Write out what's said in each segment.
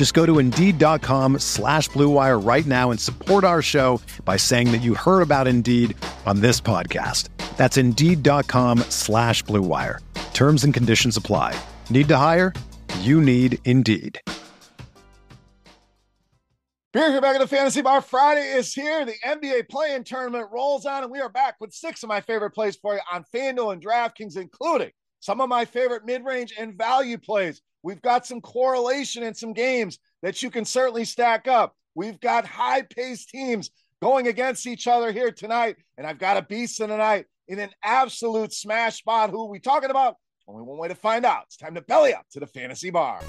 Just go to Indeed.com slash BlueWire right now and support our show by saying that you heard about Indeed on this podcast. That's Indeed.com slash BlueWire. Terms and conditions apply. Need to hire? You need Indeed. Beer here back at the Fantasy Bar. Friday is here. The NBA play-in tournament rolls on, and we are back with six of my favorite plays for you on FanDuel and DraftKings, including some of my favorite mid-range and value plays. We've got some correlation in some games that you can certainly stack up. We've got high-paced teams going against each other here tonight, and I've got a beast in the night in an absolute smash spot. Who are we talking about? Only one way to find out. It's time to belly up to the Fantasy Bar.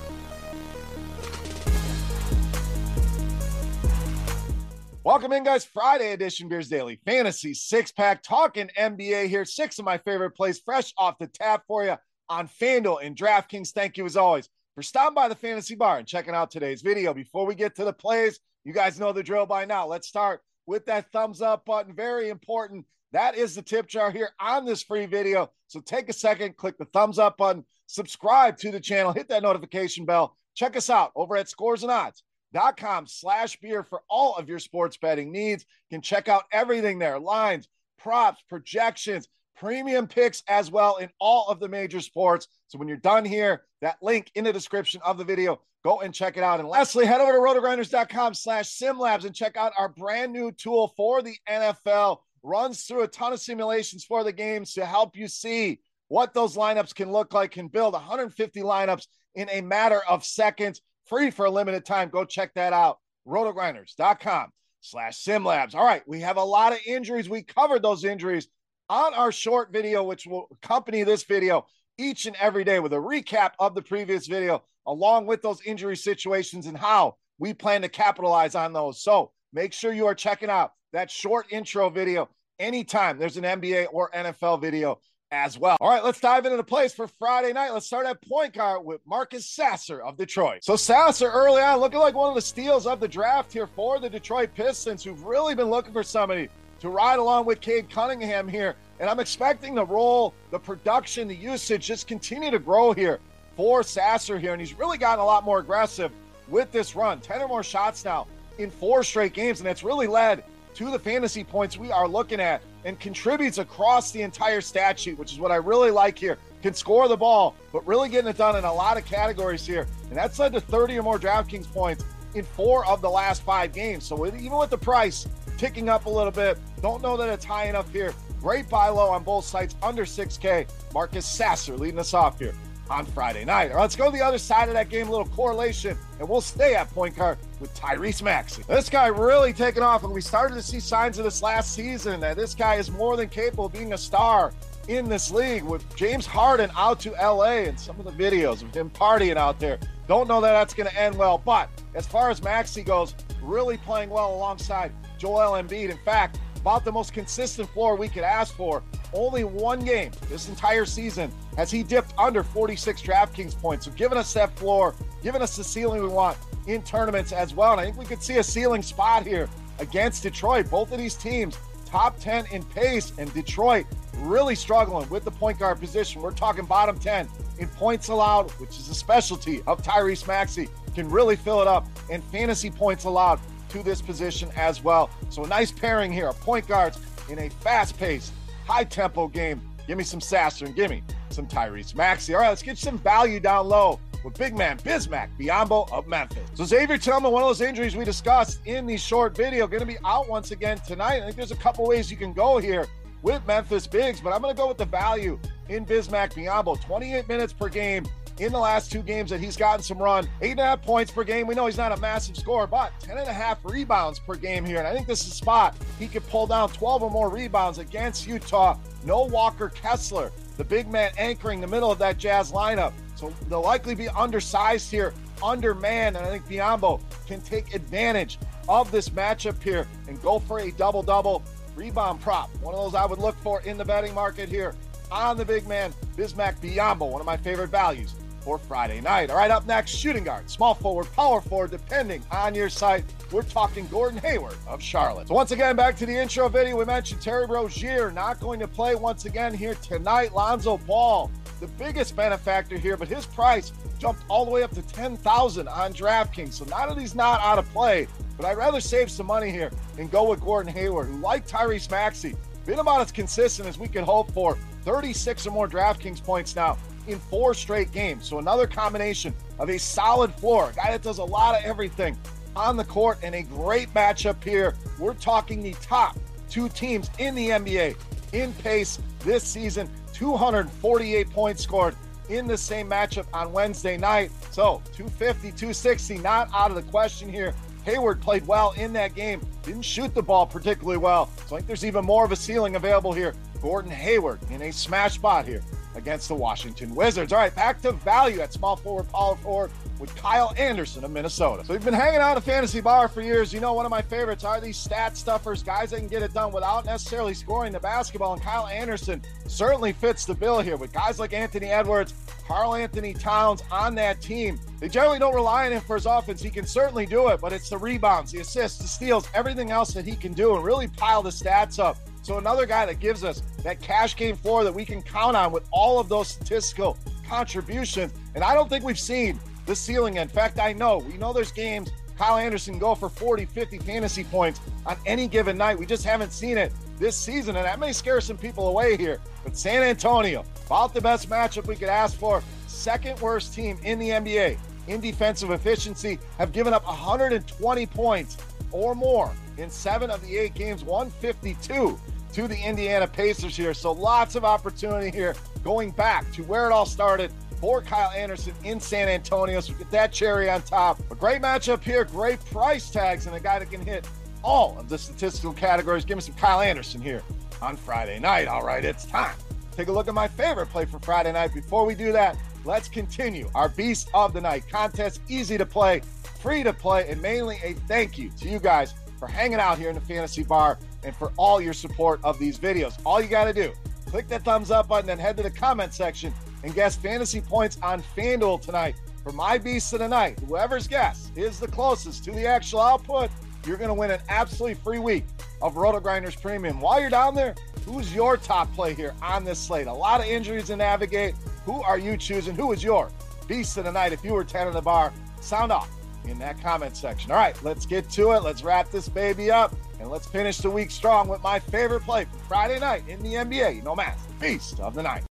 Welcome in, guys. Friday edition Beers Daily Fantasy Six Pack talking NBA here. Six of my favorite plays fresh off the tap for you on FanDuel and DraftKings. Thank you as always for stopping by the Fantasy Bar and checking out today's video. Before we get to the plays, you guys know the drill by now. Let's start with that thumbs up button. Very important. That is the tip jar here on this free video. So take a second, click the thumbs up button, subscribe to the channel, hit that notification bell. Check us out over at Scores and Odds dot com slash beer for all of your sports betting needs. You can check out everything there lines, props, projections, premium picks as well in all of the major sports. So when you're done here, that link in the description of the video, go and check it out. And lastly, head over to rotogrinders.com slash simlabs and check out our brand new tool for the NFL. Runs through a ton of simulations for the games to help you see what those lineups can look like, can build 150 lineups in a matter of seconds free for a limited time. Go check that out. Rotogrinders.com slash simlabs. All right, we have a lot of injuries. We covered those injuries on our short video, which will accompany this video each and every day with a recap of the previous video, along with those injury situations and how we plan to capitalize on those. So make sure you are checking out that short intro video anytime there's an NBA or NFL video as well. All right, let's dive into the plays for Friday night. Let's start at point guard with Marcus Sasser of Detroit. So Sasser early on looking like one of the steals of the draft here for the Detroit Pistons, who've really been looking for somebody to ride along with Cade Cunningham here. And I'm expecting the role, the production, the usage just continue to grow here for Sasser here. And he's really gotten a lot more aggressive with this run. 10 or more shots now in four straight games. And it's really led to the fantasy points we are looking at and contributes across the entire stat sheet, which is what I really like here. Can score the ball, but really getting it done in a lot of categories here. And that's led to 30 or more DraftKings points in four of the last five games. So even with the price ticking up a little bit, don't know that it's high enough here. Great buy low on both sites under 6K. Marcus Sasser leading us off here on Friday night. Right, let's go to the other side of that game, a little correlation, and we'll stay at point guard with Tyrese Maxey. This guy really taking off, and we started to see signs of this last season that this guy is more than capable of being a star in this league with James Harden out to LA and some of the videos of him partying out there. Don't know that that's going to end well, but as far as Maxey goes, really playing well alongside Joel Embiid. In fact, about the most consistent floor we could ask for. Only one game this entire season has he dipped under 46 DraftKings points. So giving us that floor, giving us the ceiling we want in tournaments as well. And I think we could see a ceiling spot here against Detroit. Both of these teams top 10 in pace, and Detroit really struggling with the point guard position. We're talking bottom 10 in points allowed, which is a specialty of Tyrese Maxey, can really fill it up, and fantasy points allowed to this position as well. So a nice pairing here point guards in a fast-paced, high-tempo game. Give me some Sasser and give me some Tyrese Maxey. All right, let's get some value down low with big man Bismack Biyombo of Memphis. So Xavier Tillman, one of those injuries we discussed in the short video, going to be out once again tonight. I think there's a couple ways you can go here. with Memphis Bigs, but I'm going to go with the value in Bismack Biyombo. 28 minutes per game in the last two games that he's gotten some run. Eight and a half points per game. We know he's not a massive scorer, but 10 and a half rebounds per game here. And I think this is a spot he could pull down 12 or more rebounds against Utah. No Walker Kessler, the big man anchoring the middle of that Jazz lineup. So they'll likely be undersized here, undermanned. And I think Biyombo can take advantage of this matchup here and go for a double double rebound prop. One of those I would look for in the betting market here on the big man, Bismack Biyombo, one of my favorite values for Friday night. All right, up next, shooting guard, small forward, power forward, depending on your site. We're talking Gordon Hayward of Charlotte. So once again, back to the intro video, we mentioned Terry Rozier not going to play once again here tonight. Lonzo Ball, the biggest benefactor here, but his price jumped all the way up to 10,000 on DraftKings. So not that he's not out of play, but I'd rather save some money here and go with Gordon Hayward, who like Tyrese Maxey, been about as consistent as we could hope for. 36 or more DraftKings points now in four straight games. So another combination of a solid floor, a guy that does a lot of everything on the court, and a great matchup here. We're talking the top two teams in the NBA in pace this season. 248 points scored in the same matchup on Wednesday night. So 250, 260, not out of the question here. Hayward played well in that game, didn't shoot the ball particularly well. So I think there's even more of a ceiling available here. Gordon Hayward in a smash spot here against the Washington Wizards. All right, back to value at small forward, power forward with Kyle Anderson of Minnesota. So we've been hanging out at Fantasy Bar for years. You know, one of my favorites are these stat stuffers, guys that can get it done without necessarily scoring the basketball. And Kyle Anderson certainly fits the bill here with guys like Anthony Edwards, Karl-Anthony Towns on that team. They generally don't rely on him for his offense. He can certainly do it, but it's the rebounds, the assists, the steals, everything else that he can do and really pile the stats up. So another guy that gives us that cash game floor that we can count on with all of those statistical contributions. And I don't think we've seen the ceiling. In fact, I know we know there's games Kyle Anderson go for 40, 50 fantasy points on any given night. We just haven't seen it this season, and that may scare some people away here. But San Antonio, about the best matchup we could ask for, second worst team in the NBA in defensive efficiency, have given up 120 points or more in seven of the eight games, 152 to the Indiana Pacers here. So lots of opportunity here going back to where it all started for Kyle Anderson in San Antonio. So get that cherry on top. A great matchup here, great price tags, and a guy that can hit all of the statistical categories. Give me some Kyle Anderson here on Friday night. All right, it's time. Take a look at my favorite play for Friday night. Before we do that, let's continue our Beast of the Night contest. Easy to play, free to play, and mainly a thank you to you guys for hanging out here in the fantasy bar and for all your support of these videos. All you got to do, click that thumbs up button and head to the comment section and guess fantasy points on FanDuel tonight for my beast of the night. Whoever's guess is the closest to the actual output, you're going to win an absolutely free week of Roto Grinders Premium. While you're down there, who's your top play here on this slate? A lot of injuries to navigate. Who are you choosing? Who is your beast of the night if you were 10 in the bar? Sound off in that comment section. All right, let's get to it. Let's wrap this baby up and let's finish the week strong with my favorite play for Friday night in the NBA. No mask, beast of the night.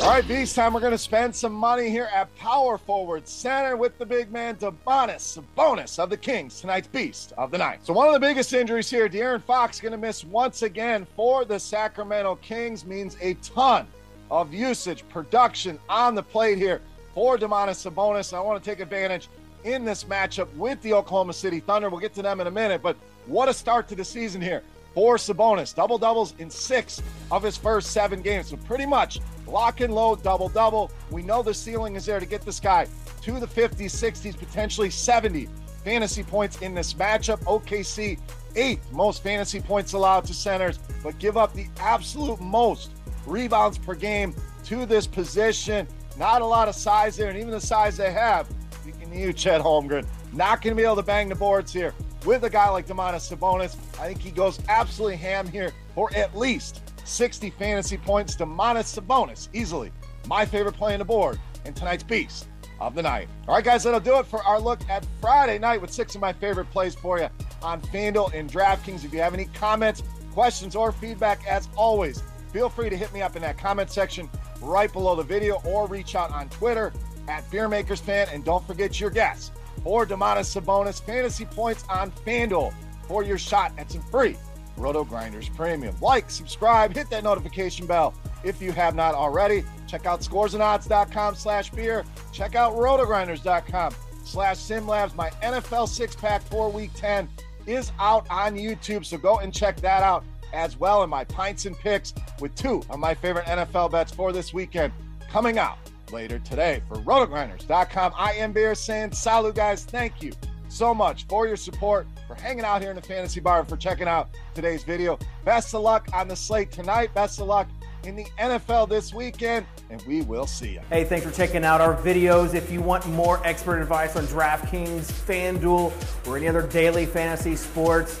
All right, Beast time. We're going to spend some money here at power forward center with the big man, Domantas Sabonis of the Kings, tonight's Beast of the Night. So, one of the biggest injuries here, De'Aaron Fox going to miss once again for the Sacramento Kings, means a ton of usage, production on the plate here for Domantas Sabonis. I want to take advantage in this matchup with the Oklahoma City Thunder. We'll get to them in a minute, but what a start to the season here for Sabonis. Double doubles in six of his first seven games. So pretty much lock and load, double double. We know the ceiling is there to get this guy to the 50s, 60s, potentially 70 fantasy points in this matchup. OKC, eighth most fantasy points allowed to centers, but give up the absolute most rebounds per game to this position. Not a lot of size there, and even the size they have, speaking to you, Chet Holmgren, not going to be able to bang the boards here with a guy like Domantas Sabonis. I think he goes absolutely ham here for at least 60 fantasy points. Domantas Sabonis, easily my favorite play on the board and tonight's beast of the night. All right, guys, that'll do it for our look at Friday night with six of my favorite plays for you on FanDuel and DraftKings. If you have any comments, questions, or feedback, as always, feel free to hit me up in that comment section right below the video or reach out on Twitter at BeerMakersFan. And don't forget your guess for Domantas Sabonis fantasy points on FanDuel for your shot at some free Roto Grinders Premium. Like, subscribe, hit that notification bell if you have not already. Check out scoresandodds.com slash beer. Check out rotogrinders.com slash simlabs. My NFL six pack for week 10 is out on YouTube. So go and check that out as well. And my pints and picks with two of my favorite NFL bets for this weekend coming out later today for rotogrinders.com. I am Beer saying salut, guys. Thank you so much for your support, for hanging out here in the fantasy bar, for checking out today's video. Best of luck on the slate tonight. Best of luck in the NFL this weekend, and we will see you. Hey, thanks for checking out our videos. If you want more expert advice on DraftKings, FanDuel, or any other daily fantasy sports,